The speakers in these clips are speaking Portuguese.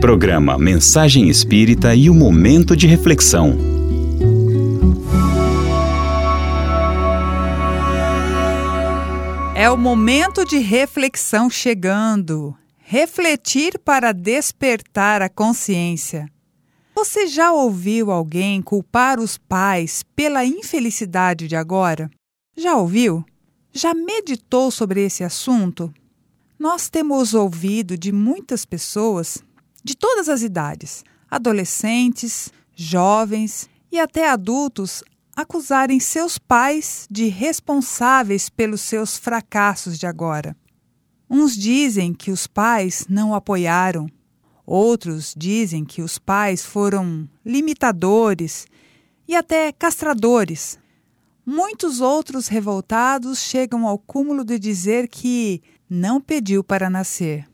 Programa Mensagem Espírita e o Momento de Reflexão. É o momento de reflexão chegando. Refletir para despertar a consciência. Você já ouviu alguém culpar os pais pela infelicidade de agora? Já ouviu? Já meditou sobre esse assunto? Nós temos ouvido de muitas pessoas de todas as idades, adolescentes, jovens e até adultos, acusarem seus pais de responsáveis pelos seus fracassos de agora. Uns dizem que os pais não apoiaram, outros dizem que os pais foram limitadores e até castradores. Muitos outros revoltados chegam ao cúmulo de dizer que não pediu para nascer.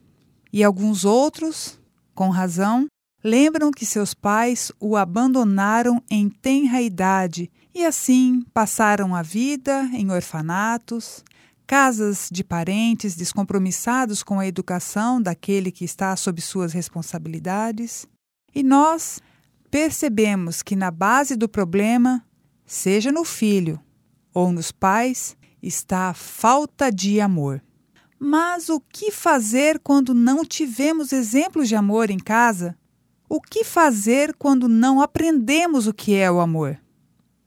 E alguns outros, com razão, lembram que seus pais o abandonaram em tenra idade e assim passaram a vida em orfanatos, casas de parentes descompromissados com a educação daquele que está sob suas responsabilidades. E nós percebemos que na base do problema, seja no filho ou nos pais, está a falta de amor. Mas o que fazer quando não tivemos exemplos de amor em casa? O que fazer quando não aprendemos o que é o amor?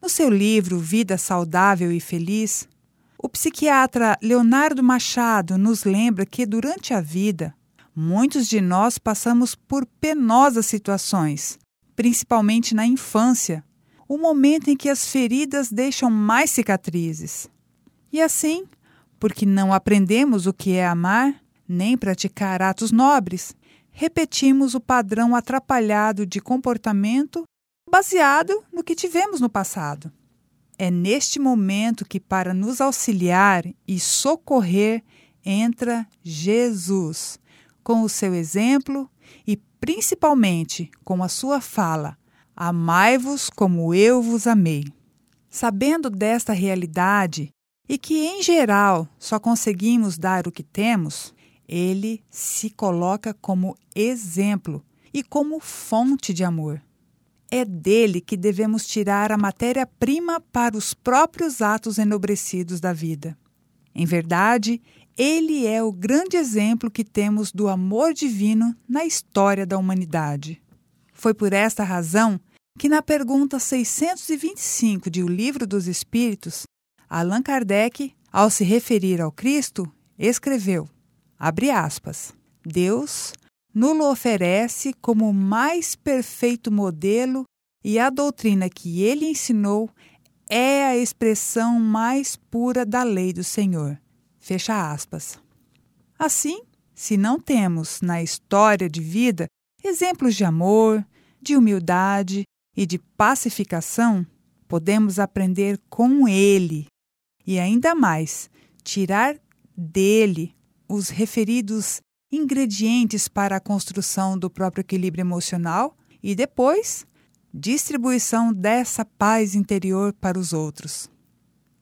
No seu livro Vida Saudável e Feliz, o psiquiatra Leonardo Machado nos lembra que durante a vida, muitos de nós passamos por penosas situações, principalmente na infância, o momento em que as feridas deixam mais cicatrizes. E assim, porque não aprendemos o que é amar, nem praticar atos nobres, repetimos o padrão atrapalhado de comportamento baseado no que tivemos no passado. É neste momento que, para nos auxiliar e socorrer, entra Jesus, com o seu exemplo e principalmente com a sua fala: Amai-vos como eu vos amei. Sabendo desta realidade, e que, em geral, só conseguimos dar o que temos, ele se coloca como exemplo e como fonte de amor. É dele que devemos tirar a matéria-prima para os próprios atos enobrecidos da vida. Em verdade, ele é o grande exemplo que temos do amor divino na história da humanidade. Foi por esta razão que, na pergunta 625 de O Livro dos Espíritos, Allan Kardec, ao se referir ao Cristo, escreveu: abre aspas, Deus nulo oferece como o mais perfeito modelo e a doutrina que ele ensinou é a expressão mais pura da lei do Senhor. Fecha aspas. Assim, se não temos na história de vida exemplos de amor, de humildade e de pacificação, podemos aprender com ele e ainda mais tirar dele os referidos ingredientes para a construção do próprio equilíbrio emocional e depois distribuição dessa paz interior para os outros.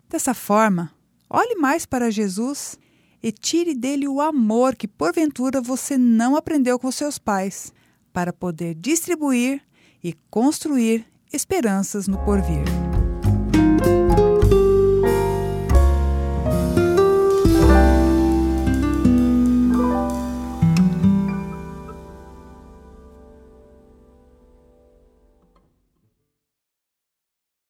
Dessa forma, olhe mais para Jesus e tire dele o amor que porventura você não aprendeu com seus pais, para poder distribuir e construir esperanças no porvir.